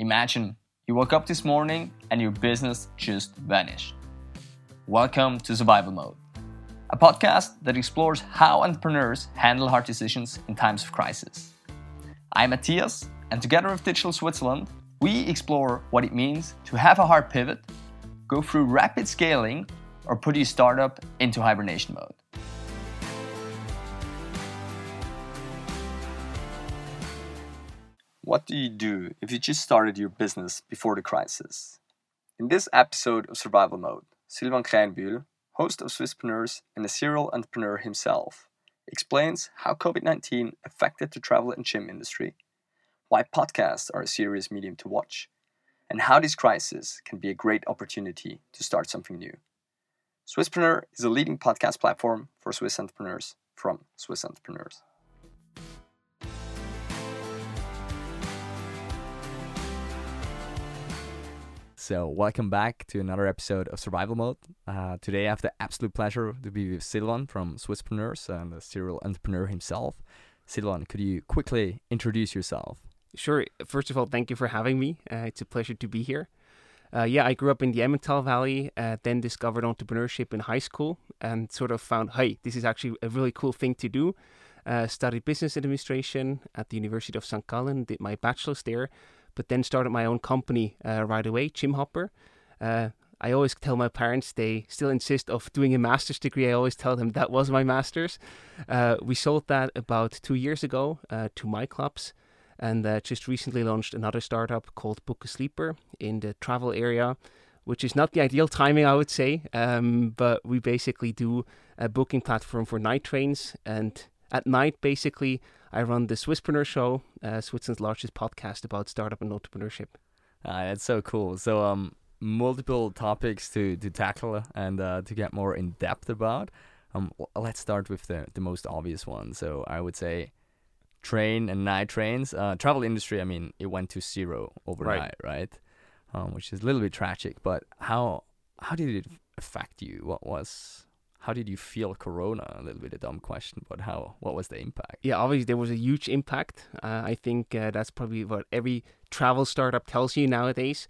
Imagine you woke up this morning and your business just vanished. Welcome to Survival Mode, a podcast that explores how entrepreneurs handle hard decisions in times of crisis. I'm Matthias, and together with Digital Switzerland, we explore what it means to have a hard pivot, go through rapid scaling, or put your startup into hibernation mode. What do you do if you just started your business before the crisis? In this episode of Survival Mode, Silvan Krähenbühl, host of Swisspreneurs and a serial entrepreneur himself, explains how COVID 19 affected the travel and gym industry, why podcasts are a serious medium to watch, and how this crisis can be a great opportunity to start something new. Swisspreneur is a leading podcast platform for Swiss entrepreneurs from Swiss entrepreneurs. So, welcome back to another episode of Survival Mode. Uh, today, I have the absolute pleasure to be with Silvan from Swisspreneurs and the serial entrepreneur himself. Silvan, could you quickly introduce yourself? Sure. First of all, thank you for having me. Uh, it's a pleasure to be here. Uh, yeah, I grew up in the Emmental Valley, uh, then discovered entrepreneurship in high school and sort of found, hey, this is actually a really cool thing to do. Uh, studied business administration at the University of St. Gallen, did my bachelor's there, but then started my own company uh, right away, Gymhopper. Uh, I always tell my parents they still insist of doing a master's degree. I always tell them that was my master's. Uh, we sold that about two years ago uh, to MyClubs, and uh, just recently launched another startup called Book a Sleeper in the travel area, which is not the ideal timing, I would say. Um, but we basically do a booking platform for night trains, and at night, basically, I run the Swisspreneur Show, uh, Switzerland's largest podcast about startup and entrepreneurship. Uh, that's so cool. So, um, multiple topics to, to tackle and uh, to get more in depth about. Um, let's start with the, the most obvious one. So, I would say train and night trains. Uh, travel industry, I mean, it went to zero overnight, right? right? Um, which is a little bit tragic. But how how did it affect you? What was how did you feel corona? A little bit a dumb question but how what was the impact? Yeah obviously there was a huge impact. Uh, i think uh, that's probably what every travel startup tells you nowadays.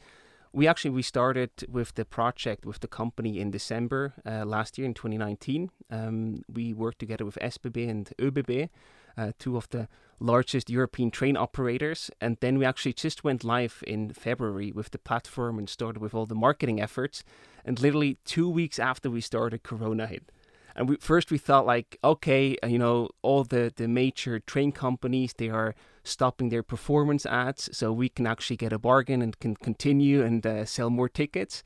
We actually we started with the project with the company in december uh, last year in 2019 um, we worked together with sbb and öbb uh, two of the largest European train operators. And then we actually just went live in February with the platform and started with all the marketing efforts. And literally two weeks after we started, Corona hit. And we, first we thought like, okay, uh, you know, all the, the major train companies, they are stopping their performance ads so we can actually get a bargain and can continue and uh, sell more tickets.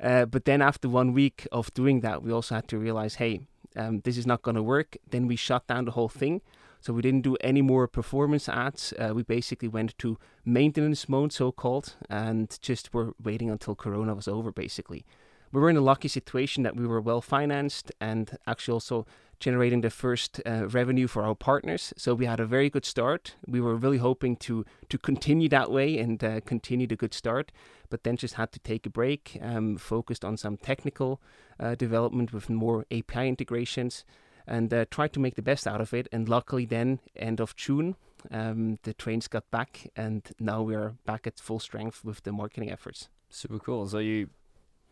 Uh, but then after one week of doing that, we also had to realize, hey, um, this is not going to work. Then we shut down the whole thing. So we didn't do any more performance ads. Uh, we basically went to maintenance mode, so called, and just were waiting until Corona was over, basically. We were in a lucky situation that we were well financed and actually also generating the first uh, revenue for our partners. So we had a very good start. We were really hoping to to continue that way and uh, continue the good start, but then just had to take a break, um, focused on some technical uh, development with more API integrations and uh, tried to make the best out of it. And luckily, then end of June, um, the trains got back, and now we are back at full strength with the marketing efforts. Super cool. So you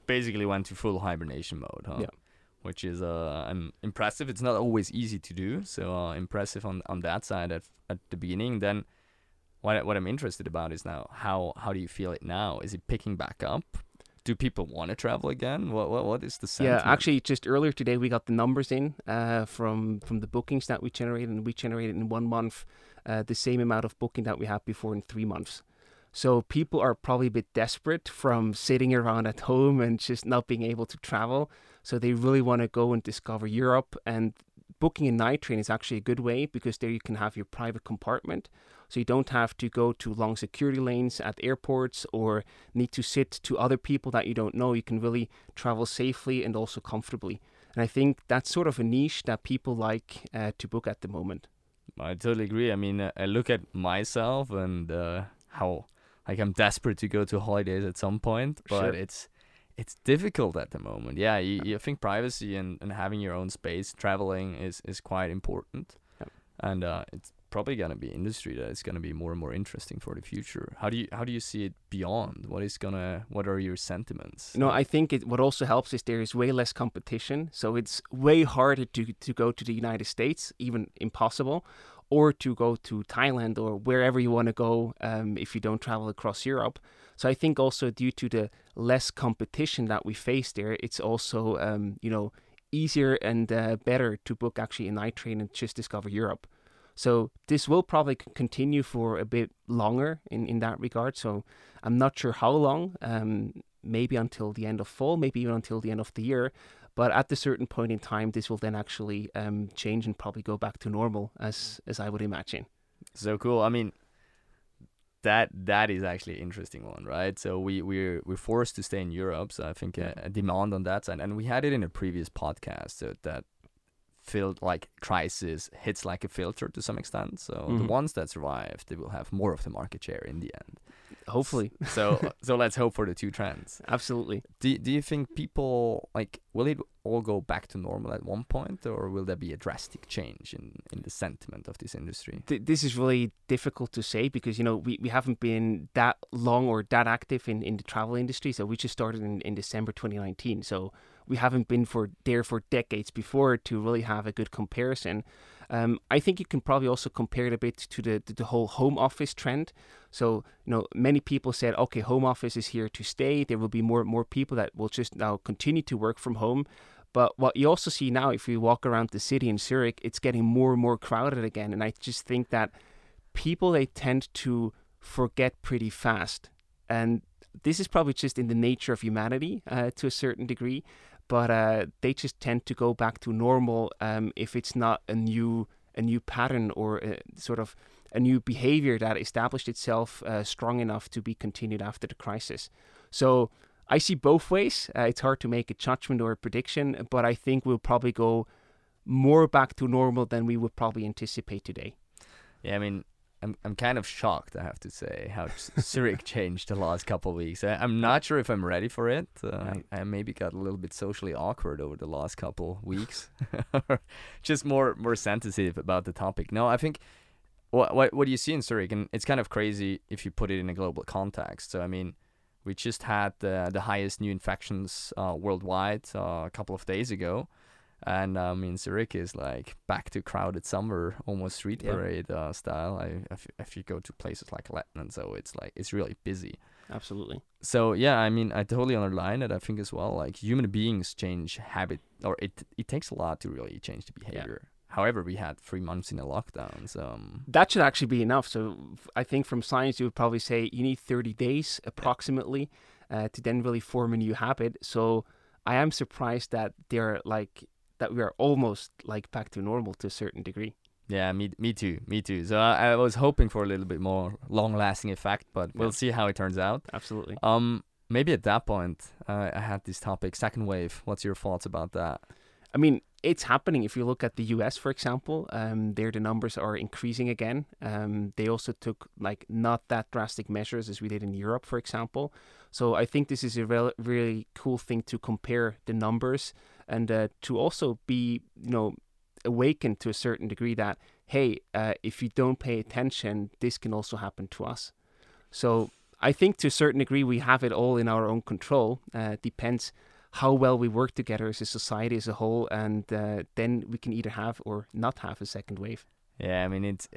basically went to full hibernation mode, huh? Yeah. Which is uh, impressive. It's not always easy to do, so uh, impressive on, on that side at at the beginning. Then, what what I'm interested about is now how how do you feel it now? Is it picking back up? Do people want to travel again? What what, what is the sentiment? Yeah, actually, just earlier today we got the numbers in uh, from from the bookings that we generated, and we generated in one month uh, the same amount of booking that we had before in three months. So people are probably a bit desperate from sitting around at home and just not being able to travel. So they really want to go and discover Europe. And booking a night train is actually a good way because there you can have your private compartment. So you don't have to go to long security lanes at airports or need to sit to other people that you don't know. You can really travel safely and also comfortably. And I think that's sort of a niche that people like uh, to book at the moment. I totally agree. I mean, I look at myself and uh, how like I'm desperate to go to holidays at some point, but sure. it's it's difficult at the moment. Yeah, you, you think privacy and, and having your own space, traveling is, is quite important. And uh, it's probably going to be industry that is going to be more and more interesting for the future. How do you how do you see it beyond? What is gonna what are your sentiments? Know, I think it what also helps is there is way less competition, so it's way harder to to go to the United States, even impossible, or to go to Thailand or wherever you want to go um, if you don't travel across Europe. So I think also due to the less competition that we face there, it's also um, you know easier and uh, better to book actually a night train and just discover Europe. So this will probably continue for a bit longer in, in that regard. So I'm not sure how long, um, maybe until the end of fall, maybe even until the end of the year. But at a certain point in time, this will then actually um, change and probably go back to normal, as as I would imagine. So cool. I mean, that that is actually an interesting one, right? So we we're we're forced to stay in Europe, so I think a, a demand on that side, and we had it in a previous podcast, so that filled like crisis hits like a filter to some extent. So mm-hmm. the ones that survive, they will have more of the market share in the end. Hopefully. so so let's hope for the two trends. Absolutely. Do do you think people like will it all go back to normal at one point, or will there be a drastic change in in the sentiment of this industry? Th- this is really difficult to say because you know we, we haven't been that long or that active in, in the travel industry. So we just started in, in December 2019. So we haven't been for there for decades before to really have a good comparison. Um, I think you can probably also compare it a bit to the, the whole home office trend. So you know, many people said, okay, home office is here to stay. There will be more and more people that will just now continue to work from home. But what you also see now, if you walk around the city in Zurich, it's getting more and more crowded again. And I just think that people they tend to forget pretty fast, and this is probably just in the nature of humanity uh, to a certain degree but uh, they just tend to go back to normal um, if it's not a new a new pattern or a, sort of a new behavior that established itself uh, strong enough to be continued after the crisis. So I see both ways. Uh, it's hard to make a judgment or a prediction, but I think we'll probably go more back to normal than we would probably anticipate today. Yeah, I mean, I'm I'm kind of shocked, I have to say, how Zurich changed the last couple of weeks. I, am not sure if I'm ready for it. Uh, I, I, maybe got a little bit socially awkward over the last couple weeks, just more more sensitive about the topic. No, I think what what what do you see in Zurich, and it's kind of crazy if you put it in a global context. So I mean, we just had the the highest new infections uh, worldwide uh, a couple of days ago. And I mean, Zurich is like back to crowded summer, almost street parade uh, style. I, if, if you go to places like Letten, so it's like it's really busy. Absolutely. So yeah, I mean, I totally underline it. I think as well, like human beings change habit, or it it takes a lot to really change the behavior. Yeah. However, we had three months in a lockdown, so um, that should actually be enough. So I think from science, you would probably say you need 30 days approximately uh, to then really form a new habit. So I am surprised that they're like that we are almost like back to normal to a certain degree. Yeah, me, me too, me too. So I, I was hoping for a little bit more long-lasting effect, but we'll see how it turns out. Absolutely. Um, maybe at that point, uh, I had this topic, second wave. What's your thoughts about that? I mean, it's happening. If you look at the US, for example, um, there the numbers are increasing again. Um, they also took like not that drastic measures as we did in Europe, for example. So I think this is a re- really cool thing to compare the numbers and uh, to also be you know awakened to a certain degree that hey uh, if you don't pay attention this can also happen to us. So i think to a certain degree we have it all in our own control. Uh, depends how well we work together as a society as a whole and uh, then we can either have or not have a second wave. Yeah i mean it's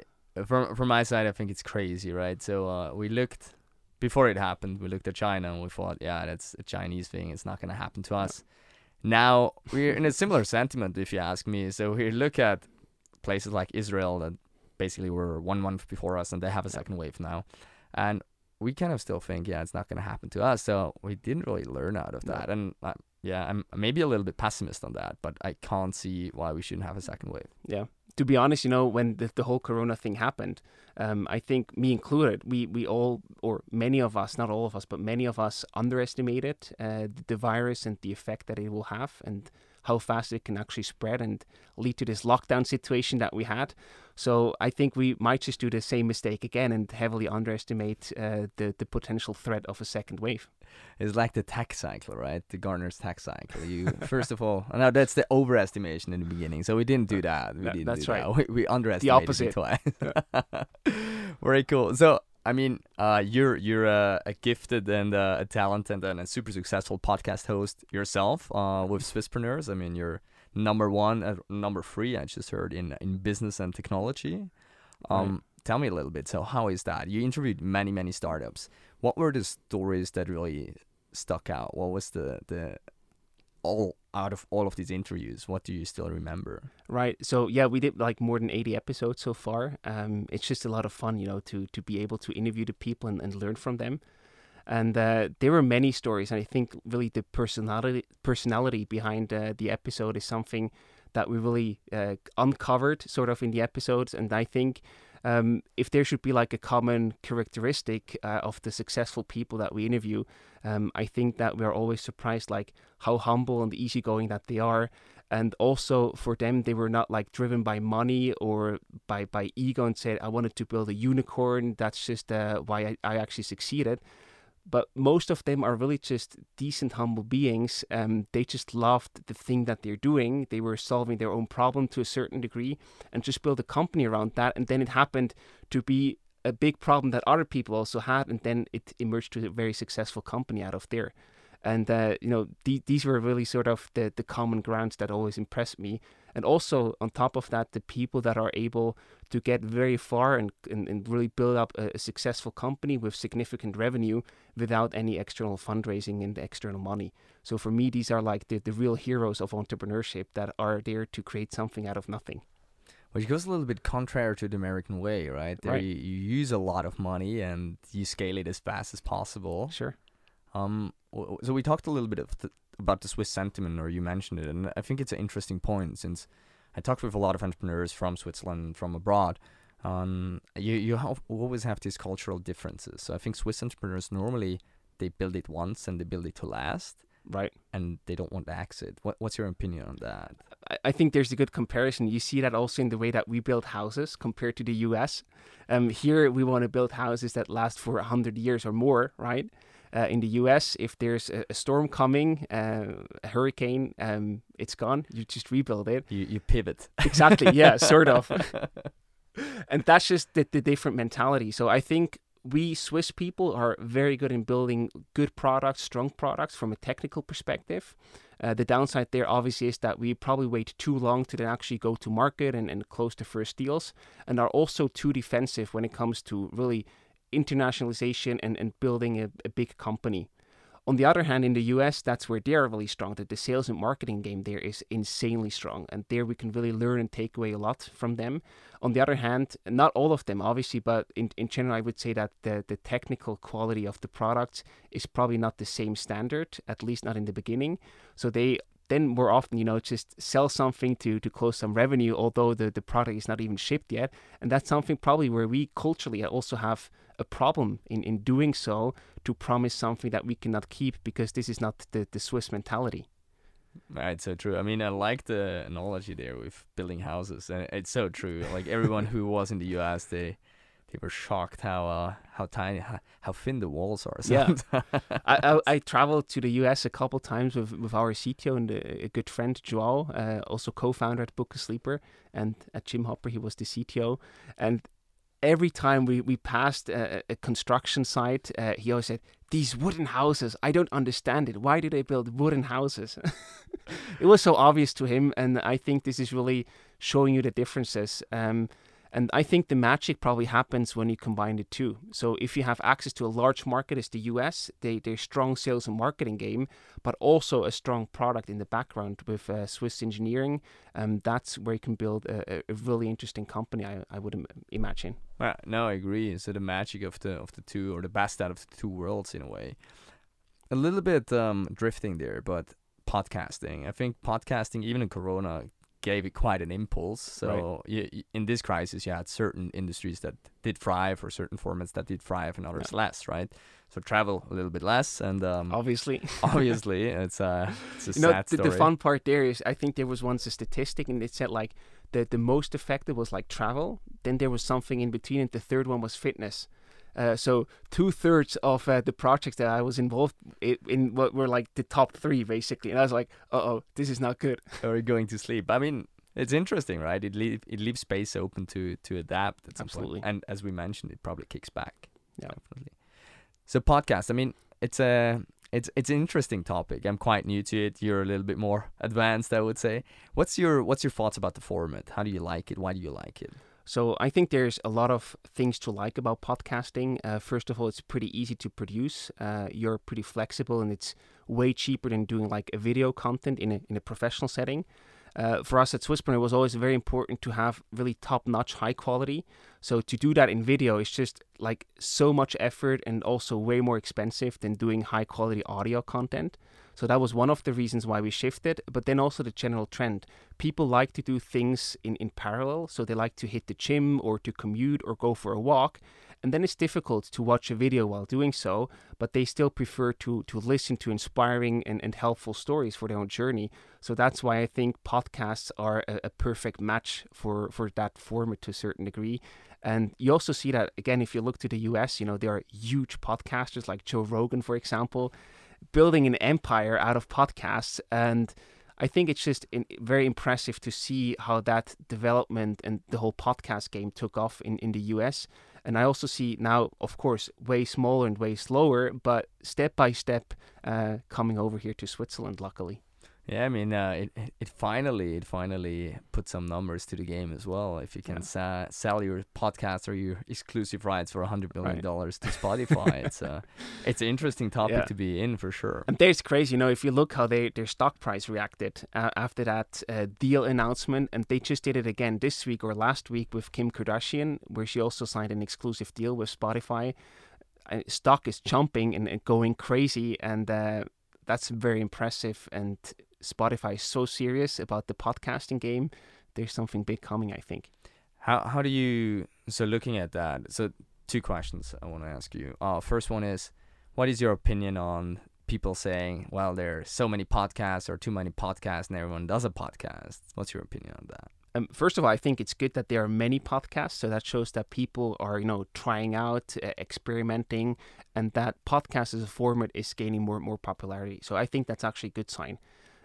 from from my side i think it's crazy right? So uh, we looked before it happened we looked at china and we thought yeah that's a chinese thing. It's not going to happen to us now we're in a similar sentiment, if you ask me. So we look at places like Israel that basically were one month before us, and they have a second wave now, and we kind of still think, yeah, it's not going to happen to us. So we didn't really learn out of that, and uh, yeah, I'm maybe a little bit pessimist on that, but I can't see why we shouldn't have a second wave. Yeah, to be honest, you know, when the, the whole Corona thing happened, um, I think me included, we, we all, or many of us, not all of us, but many of us underestimated uh, the virus and the effect that it will have. And how fast it can actually spread and lead to this lockdown situation that we had. So I think we might just do the same mistake again and heavily underestimate uh, the the potential threat of a second wave. It's like the tax cycle, right? The Gartner's tax cycle. You first of all, now that's the overestimation in the beginning. So we didn't do that. We didn't that's do right. That. We, we underestimated the opposite. twice. Very cool. So I mean, uh, you're you're a, a gifted and uh, a talented and a super successful podcast host yourself uh, with Swisspreneurs. I mean, you're number one, uh, number three. I just heard in in business and technology. Um, right. Tell me a little bit. So, how is that? You interviewed many many startups. What were the stories that really stuck out? What was the the all out of all of these interviews what do you still remember? Right so yeah we did like more than 80 episodes so far. Um, it's just a lot of fun you know to to be able to interview the people and, and learn from them. And uh, there were many stories and i think really the personality personality behind uh, the episode is something that we really uh, uncovered sort of in the episodes. And i think um, if there should be like a common characteristic uh, of the successful people that we interview, um, I think that we're always surprised like how humble and easygoing that they are. And also for them, they were not like driven by money or by, by ego and said, I wanted to build a unicorn. That's just uh, why I, I actually succeeded but most of them are really just decent, humble beings. Um, they just loved the thing that they're doing. They were solving their own problem to a certain degree and just build a company around that. And then it happened to be a big problem that other people also had. And then it emerged to a very successful company out of there. And, uh, you know, th- these were really sort of the, the common grounds that always impressed me. And also, on top of that, the people that are able to get very far and, and, and really build up a, a, successful company with significant revenue without any external fundraising and external money. So, for me, these are like the, the real heroes of entrepreneurship that are there to create something out of nothing. Which goes a little bit contrary to the American way, right? There right. You, you use a lot of money and you scale it as fast as possible. Sure. Um, so we talked a little bit of the, about the Swiss sentiment, or you mentioned it, and I think it's an interesting point since I talked with a lot of entrepreneurs from Switzerland, from abroad. Um, you you have, always have these cultural differences. So I think Swiss entrepreneurs normally they build it once and they build it to last, right? And they don't want to exit. What what's your opinion on that? I, I think there's a good comparison. You see that also in the way that we build houses compared to the U.S. Um, here we want to build houses that last for a hundred years or more, right? Uh, in the US, if there's a, a storm coming, uh, a hurricane, um, it's gone. You just rebuild it. You, you pivot. Exactly. Yeah, sort of. and that's just the, the different mentality. So I think we Swiss people are very good in building good products, strong products from a technical perspective. Uh, the downside there obviously is that we probably wait too long to then actually go to market and, and close the first deals and are also too defensive when it comes to really internationalization and, and building a, a big company. On the other hand, in the US, that's where they're really strong. That the sales and marketing game there is insanely strong. And there we can really learn and take away a lot from them. On the other hand, not all of them, obviously, but in, in general, I would say that the, the technical quality of the products is probably not the same standard, at least not in the beginning. So they then more often, you know, just sell something to to close some revenue, although the, the product is not even shipped yet. And that's something probably where we culturally also have a problem in, in doing so to promise something that we cannot keep because this is not the, the Swiss mentality. Right, so true. I mean, I like the analogy there with building houses, and it's so true. Like everyone who was in the U.S., they they were shocked how uh, how tiny how, how, thin the walls are. Yeah, I, I, I traveled to the U.S. a couple times with with our CTO and a, a good friend Joao, uh, also co-founder at Book a Sleeper, and at Gymhopper he was the CTO, and every time we, we passed a, a construction site, uh, he always said, These wooden houses, I don't understand it. Why do they build wooden houses? it was so obvious to him. And I think this is really showing you the differences. Um, and I think the magic probably happens when you combine the two. So if you have access to a large market as the US, they, they're strong sales and marketing game, but also a strong product in the background with uh, Swiss engineering, um, that's where you can build a, a really interesting company, I, I would Im- imagine. Well, no, I agree. So the magic of the of the two, or the best out of the two worlds in a way. A little bit um, drifting there, but podcasting. I think podcasting, even in Corona, gave it quite an impulse. So Right. you, in this crisis, you had certain industries that did thrive, or certain formats that did thrive, and others less, right? So travel a little bit less, and um, Obviously. obviously it's a it's a you know, the, the fun part there is I think there was once a statistic and it said like the the most affected was like travel. Then there was something in between, and the third one was fitness. Uh, so two thirds of uh, the projects that I was involved in, in what were like the top three basically, and I was like, uh oh, this is not good. Are or going to sleep. I mean, it's interesting, right? It leave it leaves space open to to adapt at some point. Absolutely. And as we mentioned, it probably kicks back. Yeah. definitely. So podcast. I mean, it's a it's it's an interesting topic. I'm quite new to it. You're a little bit more advanced, I would say. What's your what's your thoughts about the format? How do you like it? Why do you like it? So I think there's a lot of things to like about podcasting. Uh, first of all, it's pretty easy to produce. Uh, you're pretty flexible, and it's way cheaper than doing like a video content in a in a professional setting. Uh, for us at Swisspreneur, it was always very important to have really top-notch, high quality. So to do that in video is just like so much effort and also way more expensive than doing high-quality audio content. So that was one of the reasons why we shifted. But then also the general trend people like to do things in, in parallel. So they like to hit the gym or to commute or go for a walk. And then it's difficult to watch a video while doing so, but they still prefer to, to listen to inspiring and, and helpful stories for their own journey. So that's why I think podcasts are a, a perfect match for, for that format to a certain degree. And you also see that, again, if you look to the US, you know, there are huge podcasters like Joe Rogan, for example, building an empire out of podcasts. And I think it's just in, very impressive to see how that development and the whole podcast game took off in, in the US. And I also see now, of course, way smaller and way slower, but step by step uh, coming over here to Switzerland, luckily. Yeah, I mean, uh, it it- finally it finally put some numbers to the game as well. If you can Yeah. sa- sell your podcast or your exclusive rights for a hundred million Right. dollars to Spotify, it's uh, it's an interesting topic Yeah. to be in for sure. And there's crazy, you know, if you look how they their stock price reacted uh, after that uh, deal announcement, and they just did it again this week or last week with Kim Kardashian, where she also signed an exclusive deal with Spotify. Uh, stock is jumping and, and going crazy, and uh, that's very impressive. And Spotify is so serious about the podcasting game. There's something big coming, I think. How how do you so looking at that? So two questions I want to ask you. Uh, first one is, what is your opinion on people saying, well, there are so many podcasts or too many podcasts, and everyone does a podcast? What's your opinion on that? Um, first of all, I think it's good that there are many podcasts. So that shows that people are, you know, trying out, uh, experimenting, and that podcast as a format is gaining more and more popularity. So I think that's actually a good sign.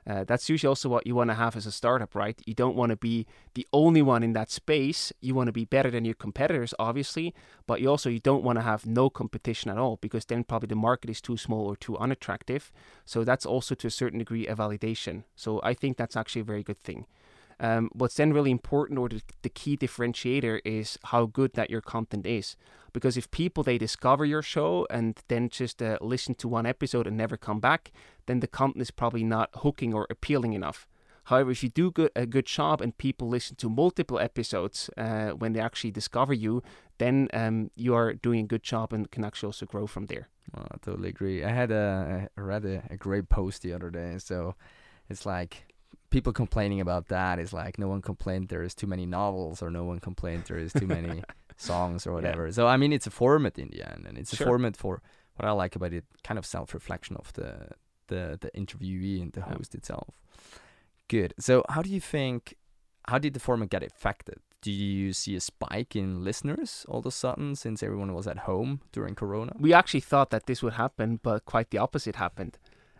Uh, that's usually also what you want to have as a startup, right? You don't want to be the only one in that space. You want to be better than your competitors, obviously, but you also you don't want to have no competition at all because then probably the market is too small or too unattractive. So that's also to a certain degree a validation. So I think that's actually a very good thing. Um, what's then really important or the, the key differentiator is how good that your content is. Because if people they discover your show and then just uh, listen to one episode and never come back, then the content is probably not hooking or appealing enough. However, if you do good, a good job and people listen to multiple episodes uh, when they actually discover you, then um, you are doing a good job and can actually also grow from there. Well, I totally agree. I had a I read a, a great post the other day. So it's like people complaining about that is like no one complained there is too many novels or no one complained there is too many songs or whatever. So I mean it's a format in the end and it's a format for what I like about it kind of self reflection of the the the interviewee and the Yeah. host itself. Good. So how do you think how did the format get affected? Do you see a spike in listeners all of a sudden since everyone was at home during Corona? We actually thought that this would happen, but quite the opposite happened.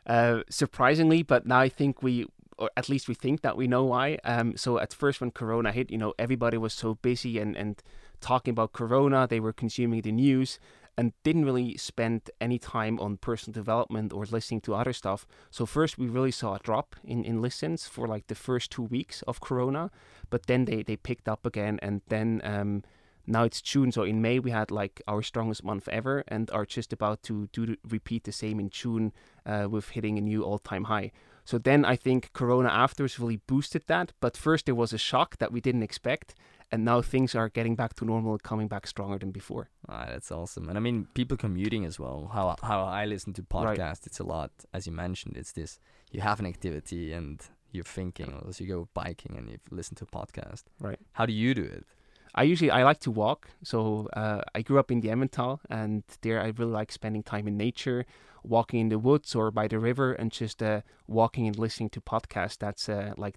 Uh, surprisingly, but now I think we, or at least we think that we know why. Um, so at first, when Corona hit, you know, everybody was so busy and, and talking about Corona, they were consuming the news and didn't really spend any time on personal development or listening to other stuff. So first, we really saw a drop in, in listens for like the first two weeks of Corona, but then they, they picked up again, and then um, now it's June, so in May we had like our strongest month ever, and are just about to do repeat the same in June uh, with hitting a new all-time high. So then I think Corona afterwards really boosted that, but first there was a shock that we didn't expect, and now things are getting back to normal, coming back stronger than before. Ah, that's awesome. And I mean, people commuting as well. How how I listen to Right. podcasts, it's a lot. As you mentioned, it's this: you have an activity and you're thinking, as you go biking and you listen to a podcast. Right. How do you do it? I usually I like to walk. So uh, I grew up in the Emmental, and there I really like spending time in nature, walking in the woods or by the river, and just uh, walking and listening to podcasts. That's uh, like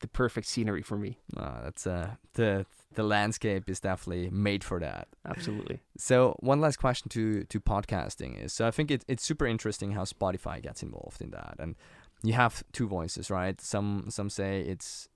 the perfect scenery for me. Uh, that's uh, the the landscape is definitely made for that. Absolutely. So one last question to to podcasting is so I think it, it's super interesting how Spotify gets involved in that, and you have two voices, right? Some some say it's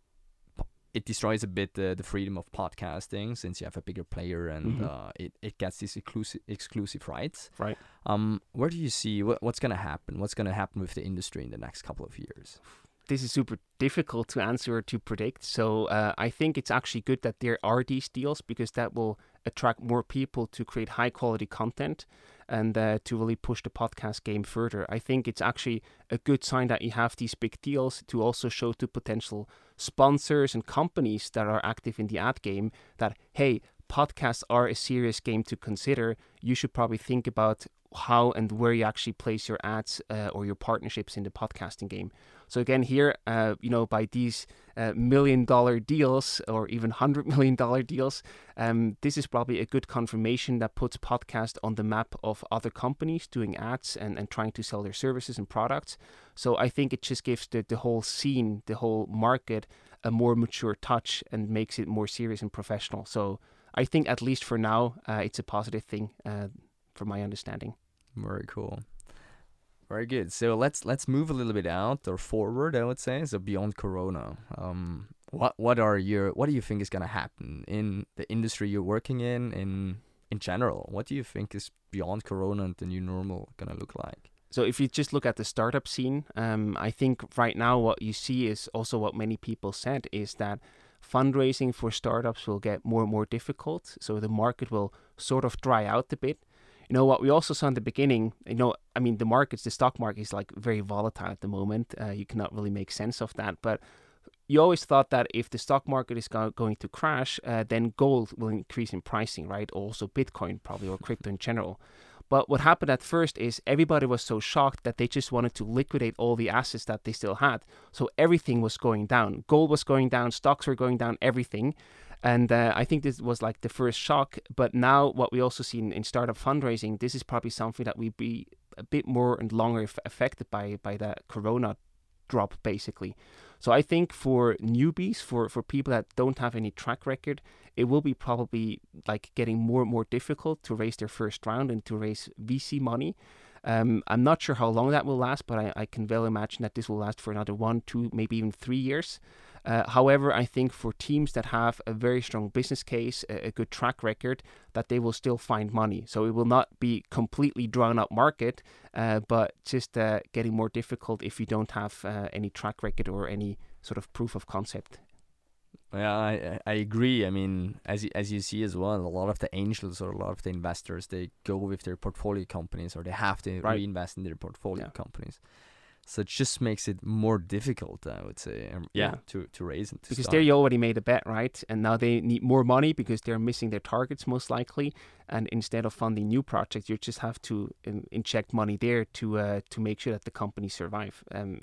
it destroys a bit the, the freedom of podcasting since you have a bigger player and Mhm. uh, it, it gets these exclusive exclusive rights. Right. Um, where do you see what, what's going to happen? What's going to happen with the industry in the next couple of years? this is super difficult to answer or to predict. So uh, I think it's actually good that there are these deals because that will attract more people to create high quality content and uh, to really push the podcast game further. I think it's actually a good sign that you have these big deals to also show to potential sponsors and companies that are active in the ad game that hey, podcasts are a serious game to consider. You should probably think about how and where you actually place your ads uh, or your partnerships in the podcasting game. So again, here, uh, you know, by these uh, million dollar deals or even hundred million dollar deals, um, this is probably a good confirmation that puts podcast on the map of other companies doing ads and, and trying to sell their services and products. So I think it just gives the, the whole scene, the whole market, a more mature touch and makes it more serious and professional. So I think at least for now, uh, it's a positive thing, uh, from my understanding. Very cool. Very good. So let's let's move a little bit out or forward. I would say so beyond Corona. Um, what what are your what do you think is gonna happen in the industry you're working in in in general? What do you think is beyond Corona and the new normal gonna look like? So if you just look at the startup scene, um, I think right now what you see is also what many people said is that fundraising for startups will get more and more difficult. So the market will sort of dry out a bit. You know what we also saw in the beginning. You know, I mean, the markets, the stock market is like very volatile at the moment. Uh, you cannot really make sense of that, but you always thought that if the stock market is go- going to crash, uh, then gold will increase in pricing, right? Also, Bitcoin probably or crypto in general. But what happened at first is everybody was so shocked that they just wanted to liquidate all the assets that they still had. So everything was going down. Gold was going down, stocks were going down, everything. And uh, I think this was like the first shock. But now, what we also see in, in startup fundraising, this is probably something that we be a bit more and longer f- affected by by the corona drop, basically. So I think for newbies, for for people that don't have any track record, it will be probably like getting more and more difficult to raise their first round and to raise VC money. Um, I'm not sure how long that will last, but I, I can well imagine that this will last for another one, two, maybe even three years. Uh, however, I think for teams that have a very strong business case, a, a good track record, that they will still find money. So it will not be completely drawn up market, uh, but just uh, getting more difficult if you don't have uh, any track record or any sort of proof of concept. Yeah, I I- agree. I mean, as you, as you see as well, a lot of the angels or a lot of the investors they go with their portfolio companies or they have to Right. reinvest in their portfolio Yeah. companies. So it just makes it more difficult, I would say. Um, yeah, Yeah. to to raise and to because start. there you already made a bet, right? And now they need more money because they're missing their targets most likely. And instead of funding new projects, you just have to in, inject money there to uh, to make sure that the companies survive. Um,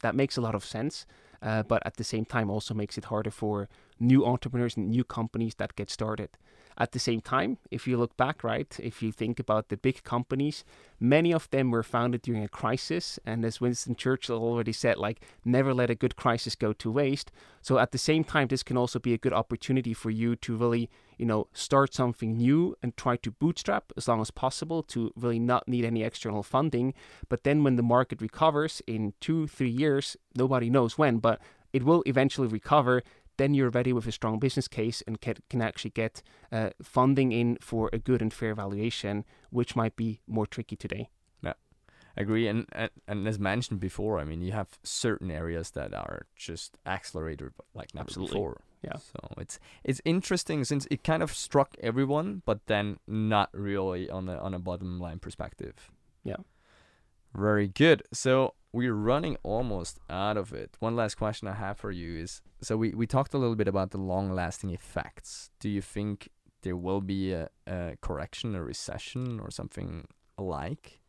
that makes a lot of sense, uh, but at the same time also makes it harder for new entrepreneurs and new companies that get started. At the same time, if you look back, right, if you think about the big companies, many of them were founded during a crisis. And as Winston Churchill already said, like, never let a good crisis go to waste. So at the same time, this can also be a good opportunity for you to really, you know, start something new and try to bootstrap as long as possible to really not need any external funding. But then when the market recovers in two, three years, nobody knows when, but it will eventually recover. Then you're ready with a strong business case and can, can actually get uh, funding in for a good and fair valuation, which might be more tricky today. Yeah, agree and, and and as mentioned before i mean you have certain areas that are just accelerated like never Absolutely. before Yeah. so it's it's interesting since it kind of struck everyone but then not really on a on a bottom line perspective Yeah. Very good. So we're running almost out of it. One last question i have for you is so we we talked a little bit about the long lasting effects. Do you think there will be a, a correction a recession or something alike?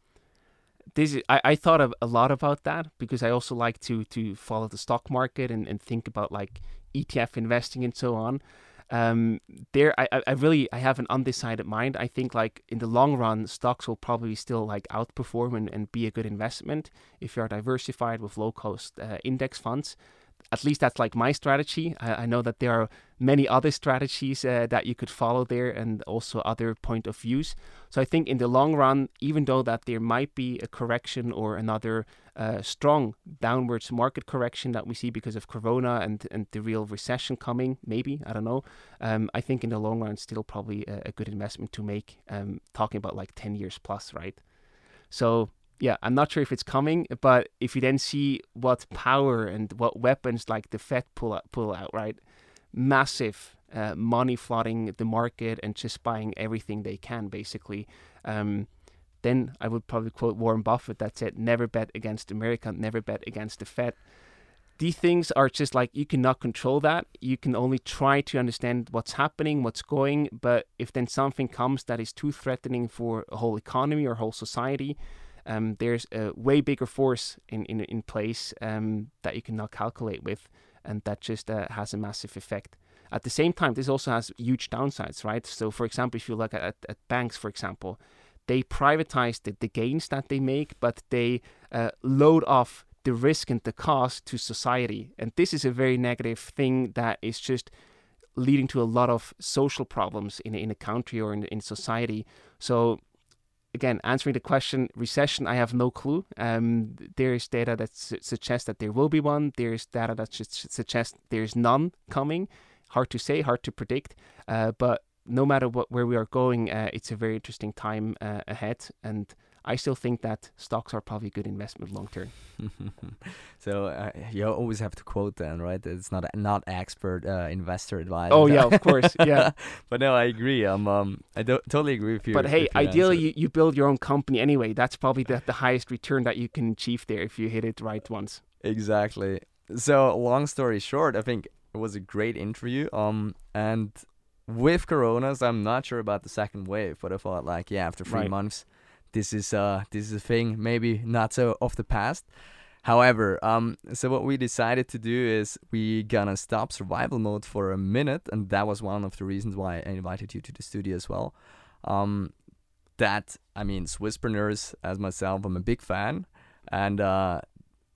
This is, I, I thought of a lot about that because I also like to to follow the stock market and, and think about like ETF investing and so on. Um, there, I, I really I have an undecided mind. I think like in the long run, stocks will probably still like outperform and, and be a good investment if you are diversified with low cost uh, index funds at least that's like my strategy. I, I know that there are many other strategies uh, that you could follow there and also other point of views. So I think in the long run, even though that there might be a correction or another uh, strong downwards market correction that we see because of Corona and, and the real recession coming, maybe, I don't know. Um, I think in the long run, still probably a, a good investment to make, um, talking about like 10 years plus, right? So yeah, I'm not sure if it's coming, but if you then see what power and what weapons like the Fed pull out, pull out, right? Massive uh, money flooding the market and just buying everything they can, basically. Um, then I would probably quote Warren Buffett that said, "Never bet against America, never bet against the Fed." These things are just like you cannot control that. You can only try to understand what's happening, what's going. But if then something comes that is too threatening for a whole economy or whole society, um, there's a way bigger force in, in, in place um, that you cannot calculate with, and that just uh, has a massive effect. At the same time, this also has huge downsides, right? So, for example, if you look at, at banks, for example, they privatize the, the gains that they make, but they uh, load off the risk and the cost to society. And this is a very negative thing that is just leading to a lot of social problems in, in a country or in, in society. So again, answering the question, recession, I have no clue. Um, there is data that su- suggests that there will be one. There is data that su- suggests there's none coming. Hard to say, hard to predict. Uh, but no matter what where we are going, uh, it's a very interesting time uh, ahead. And I still think that stocks are probably a good investment long term. so uh, you always have to quote then, right? It's not not expert uh, investor advice. Oh yeah, of course, yeah. but no, I agree. Um, um I do- totally agree with you. But hey, ideally, you, you build your own company anyway. That's probably the, the highest return that you can achieve there if you hit it right once. Exactly. So long story short, I think it was a great interview. Um, and with Coronas, I'm not sure about the second wave, but I thought like, yeah, after three Right. months, this is uh this is a thing maybe not so of the past. However, um, so what we decided to do is we gonna stop survival mode for a minute, and that was one of the reasons why I invited you to the studio as well. Um, that I mean, Swisspreneurs as myself, I'm a big fan, and uh,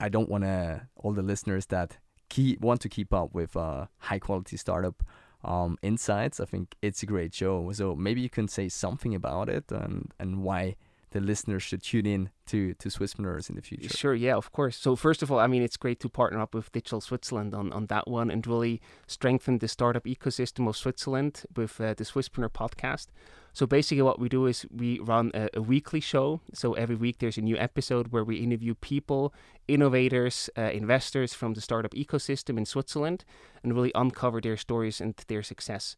I don't want to all the listeners that keep want to keep up with uh, high quality startup um, insights. I think it's a great show. So maybe you can say something about it and and why the listeners should tune in to to Swisspreneurs in the future. Sure, yeah, of course. So first of all, I mean, it's great to partner up with Digital Switzerland on, on that one and really strengthen the startup ecosystem of Switzerland with uh, the Swisspreneur podcast. So basically, what we do is we run a, a weekly show. So every week there's a new episode where we interview people, innovators, uh, investors from the startup ecosystem in Switzerland, and really uncover their stories and their success.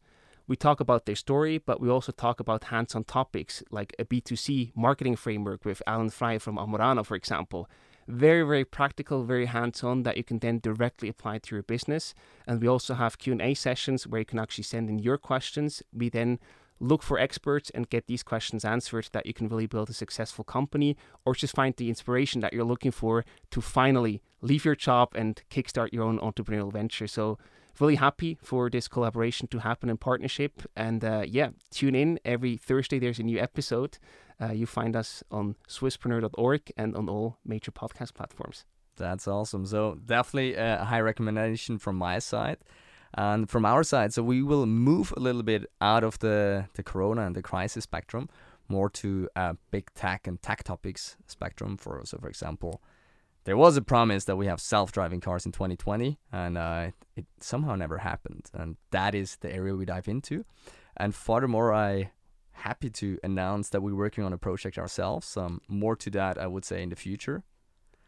We talk about their story, but we also talk about hands on topics like a B2C marketing framework with Alan Frei from Amorana, for example. Very, very practical, very hands on that you can then directly apply to your business. And we also have Q&A sessions where you can actually send in your questions. We then look for experts and get these questions answered that you can really build a successful company or just find the inspiration that you're looking for to finally leave your job and kickstart your own entrepreneurial venture. So really happy for this collaboration to happen in partnership. And uh, yeah, tune in every Thursday. There's a new episode. Uh, you find us on Swisspreneur.org and on all major podcast platforms. That's awesome. So definitely a high recommendation from my side. And from our side, so we will move a little bit out of the, the corona and the crisis spectrum, more to uh, big tech and tech topics spectrum. For so, for example, there was a promise that we have self-driving cars in 2020, and uh, it, somehow never happened. And that is the area we dive into. And furthermore, I happy to announce that we're working on a project ourselves. Um, more to that, I would say, in the future.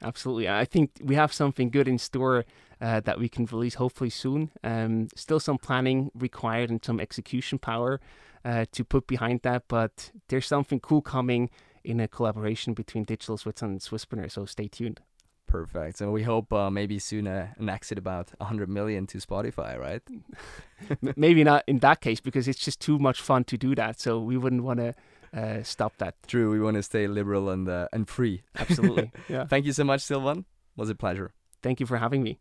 Absolutely. I think we have something good in store uh, that we can release hopefully soon. Um, still some planning required and some execution power uh, to put behind that, but there's something cool coming in a collaboration between Digital Switzerland and Swisspreneur, so stay tuned. Perfect. So we hope uh, maybe soon uh, an exit about 100 million to Spotify, right? Maybe not in that case because it's just too much fun to do that, so we wouldn't want to uh, stop that. True, we want to stay liberal and uh, and free. Absolutely. yeah. Thank you so much, Silvan. Was a pleasure. Thank you for having me.